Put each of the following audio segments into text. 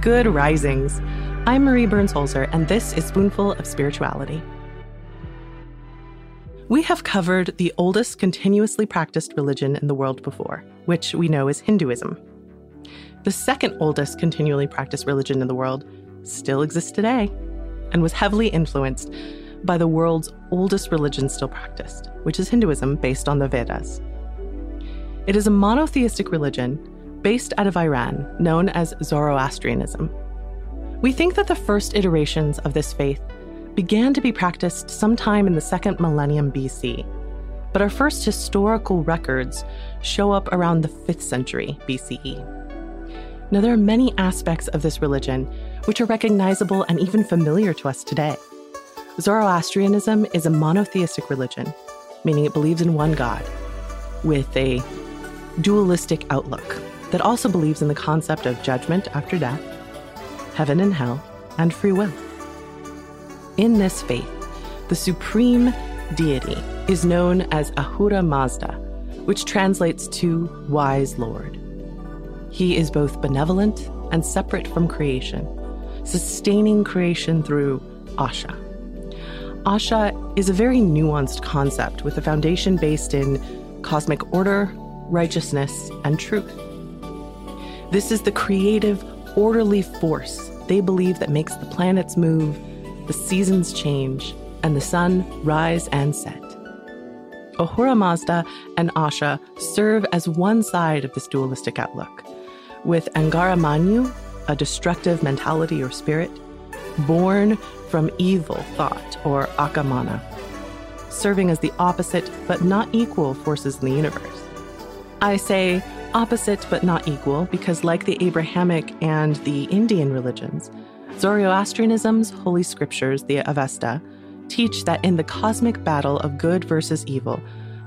Good Risings. I'm Marie Burns Holzer, and this is Spoonful of Spirituality. We have covered the oldest continuously practiced religion in the world before, which we know is Hinduism. The second oldest continually practiced religion in the world still exists today and was heavily influenced by the world's oldest religion still practiced, which is Hinduism based on the Vedas. It is a monotheistic religion based out of Iran known as Zoroastrianism. We think that the first iterations of this faith began to be practiced sometime in the second millennium BC, but our first historical records show up around the 5th century BCE. Now, there are many aspects of this religion which are recognizable and even familiar to us today. Zoroastrianism is a monotheistic religion, meaning it believes in one God, with a dualistic outlook that also believes in the concept of judgment after death, heaven and hell, and free will. In this faith, the supreme deity is known as Ahura Mazda, which translates to wise Lord. He is both benevolent and separate from creation, sustaining creation through Asha. Asha is a very nuanced concept with a foundation based in cosmic order, righteousness, and truth. This is the creative, orderly force they believe that makes the planets move, the seasons change, and the sun rise and set. Ahura Mazda and Asha serve as one side of this dualistic outlook with Angra Mainyu, a destructive mentality or spirit, born from evil thought or Akamana, serving as the opposite but not equal forces in the universe. I say opposite but not equal because, like the Abrahamic and the Indian religions, Zoroastrianism's holy scriptures, the Avesta, teach that in the cosmic battle of good versus evil,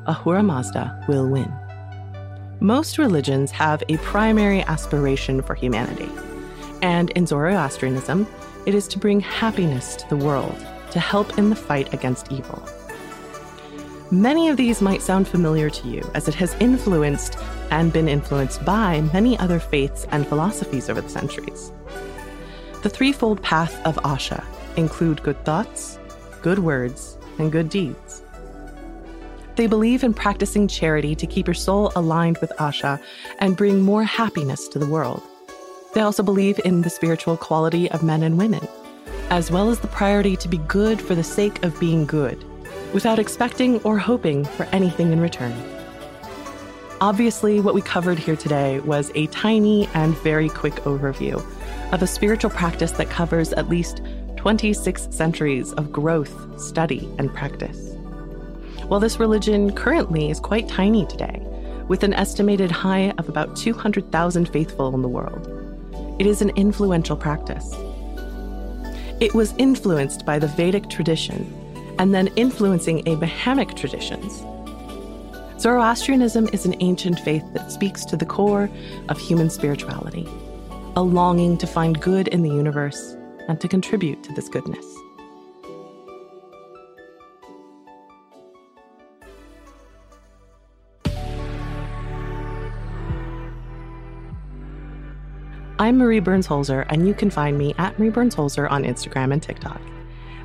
Ahura Mazda will win. Most religions have a primary aspiration for humanity. And in Zoroastrianism, it is to bring happiness to the world, to help in the fight against evil. Many of these might sound familiar to you, as it has influenced and been influenced by many other faiths and philosophies over the centuries. The threefold path of Asha include good thoughts, good words, and good deeds. They believe in practicing charity to keep your soul aligned with Asha and bring more happiness to the world. They also believe in the spiritual quality of men and women, as well as the priority to be good for the sake of being good, without expecting or hoping for anything in return. Obviously, what we covered here today was a tiny and very quick overview of a spiritual practice that covers at least 26 centuries of growth, study, and practice. While this religion currently is quite tiny today, with an estimated high of about 200,000 faithful in the world, it is an influential practice. It was influenced by the Vedic tradition and then influencing Abrahamic traditions. Zoroastrianism is an ancient faith that speaks to the core of human spirituality, a longing to find good in the universe and to contribute to this goodness. I'm Marie Burns Holzer, and you can find me at Marie Burns Holzer on Instagram and TikTok.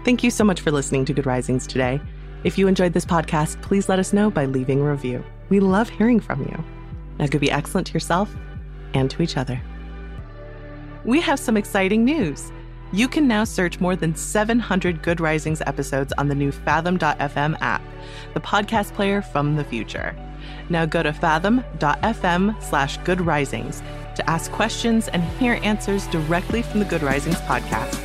Thank you so much for listening to Good Risings today. If you enjoyed this podcast, please let us know by leaving a review. We love hearing from you. Now, go be excellent to yourself and to each other. We have some exciting news. You can now search more than 700 Good Risings episodes on the new Fathom.fm app, the podcast player from the future. Now go to fathom.fm slash good risings to ask questions and hear answers directly from the Good Risings podcast.